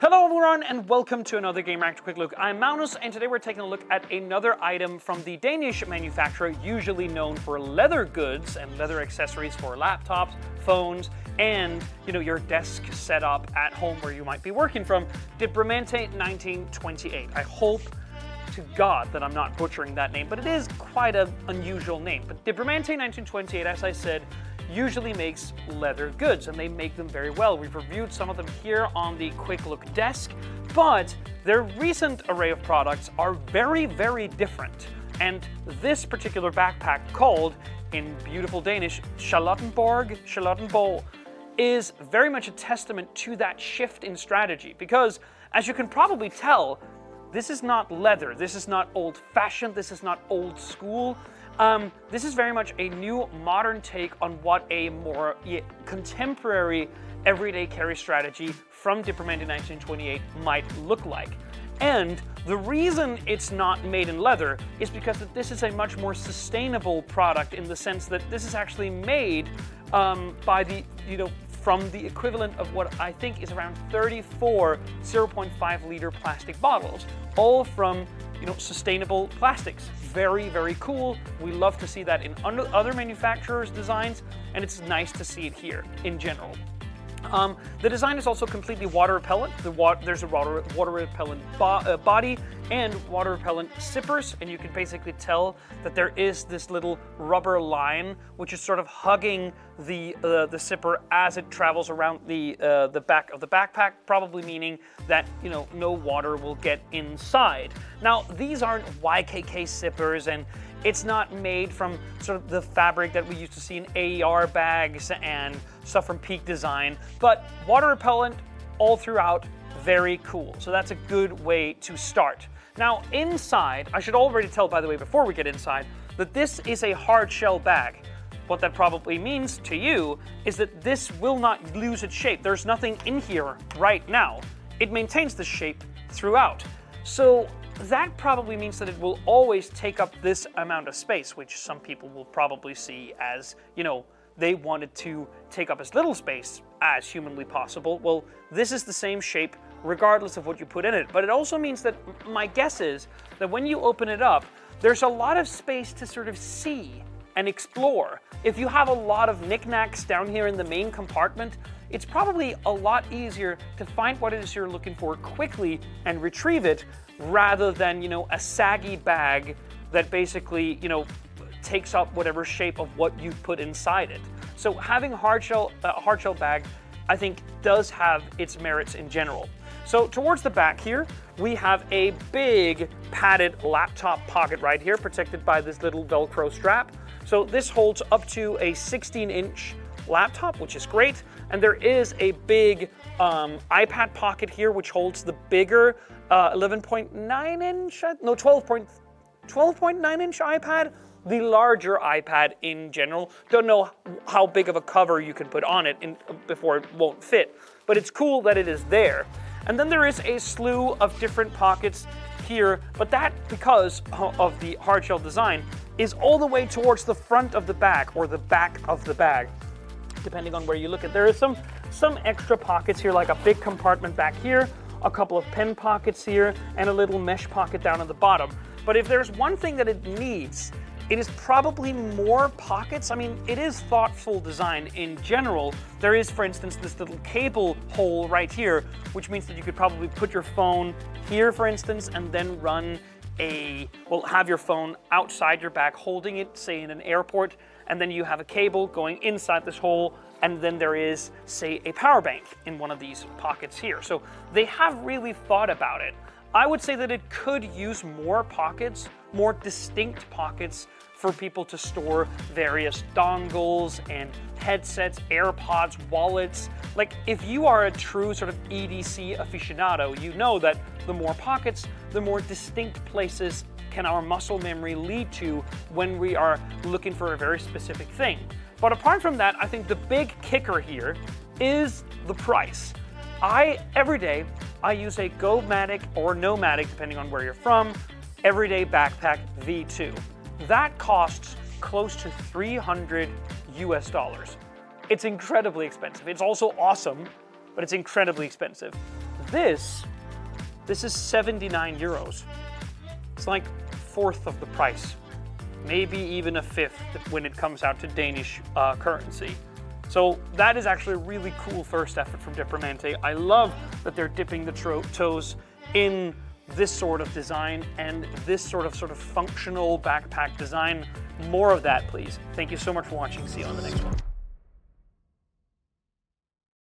Hello everyone and welcome to another Gamereactor Quick Look. I'm Magnus and today we're taking a look at another item from the Danish manufacturer usually known for leather goods and leather accessories for laptops, phones, and you know your desk setup at home where you might be working from, dbramante 1928. I hope to God that I'm not butchering that name, but it is quite an unusual name. But dbramante 1928, as I said, usually makes leather goods and they make them very well. We've reviewed some of them here on the Quick Look desk, but their recent array of products are very, very different. And this particular backpack, called in beautiful Danish Charlottenborg, Charlottenborg, is very much a testament to that shift in strategy because, as you can probably tell, this is not leather, this is not old fashioned, this is not old school. Um, this is very much a new modern take on what a more contemporary everyday carry strategy from dbramante 1928 might look like. And the reason it's not made in leather is because that this is a much more sustainable product in the sense that this is actually made um, by the, you know, from the equivalent of what I think is around 34 0.5 liter plastic bottles, all from you know, sustainable plastics. Very, very cool. We love to see that in other manufacturers' designs, and it's nice to see it here in general. Um, the design is also completely water repellent. The wa there's a water, water repellent bo uh, body and water repellent zippers, and you can basically tell that there is this little rubber line which is sort of hugging the uh, the zipper as it travels around the uh, the back of the backpack, probably meaning that you know no water will get inside. Now these aren't YKK zippers and it's not made from sort of the fabric that we used to see in AER bags and stuff from Peak Design, but water repellent all throughout, very cool. So that's a good way to start. Now inside, I should already tell by the way before we get inside, that this is a hard shell bag. What that probably means to you is that this will not lose its shape. There's nothing in here right now. It maintains the shape throughout. So that probably means that it will always take up this amount of space, which some people will probably see as, you know, they wanted to take up as little space as humanly possible. Well, this is the same shape regardless of what you put in it. But it also means that my guess is that when you open it up, there's a lot of space to sort of see and explore. If you have a lot of knickknacks down here in the main compartment, it's probably a lot easier to find what it is you're looking for quickly and retrieve it rather than, you know, a saggy bag that basically, you know, takes up whatever shape of what you put inside it. So having hard shell, a hard shell bag, I think does have its merits in general. So towards the back here, we have a big padded laptop pocket right here, protected by this little Velcro strap. So this holds up to a 16 inch laptop, which is great. And there is a big um, iPad pocket here, which holds the bigger 11.9 uh, inch, no, 12.9 inch iPad, the larger iPad in general. Don't know how big of a cover you can put on it in, before it won't fit, but it's cool that it is there. And then there is a slew of different pockets here, but that, because of the hardshell design, is all the way towards the front of the bag or the back of the bag, depending on where you look at. There is some some extra pockets here, like a big compartment back here, a couple of pen pockets here, and a little mesh pocket down at the bottom. But if there's one thing that it needs, it is probably more pockets. I mean, it is thoughtful design in general. There is, for instance, this little cable hole right here, which means that you could probably put your phone here, for instance, and then run a, well, have your phone outside your back holding it, say in an airport, and then you have a cable going inside this hole and then there is, say, a power bank in one of these pockets here. So they have really thought about it. I would say that it could use more pockets, more distinct pockets for people to store various dongles and headsets, AirPods, wallets. Like, if you are a true sort of EDC aficionado, you know that the more pockets, the more distinct places can our muscle memory lead to when we are looking for a very specific thing. But apart from that, I think the big kicker here is the price. I, every day, I use a GoMatic or Nomatic, depending on where you're from, everyday backpack V2. That costs close to 300 US dollars. It's incredibly expensive. It's also awesome, but it's incredibly expensive. This, this is 79 euros. It's like fourth of the price, maybe even a fifth when it comes out to Danish uh, currency. So that is actually a really cool first effort from dbramante. I love that they're dipping the toes in this sort of design and this sort of sort of functional backpack design. More of that, please. Thank you so much for watching. See you on the next one.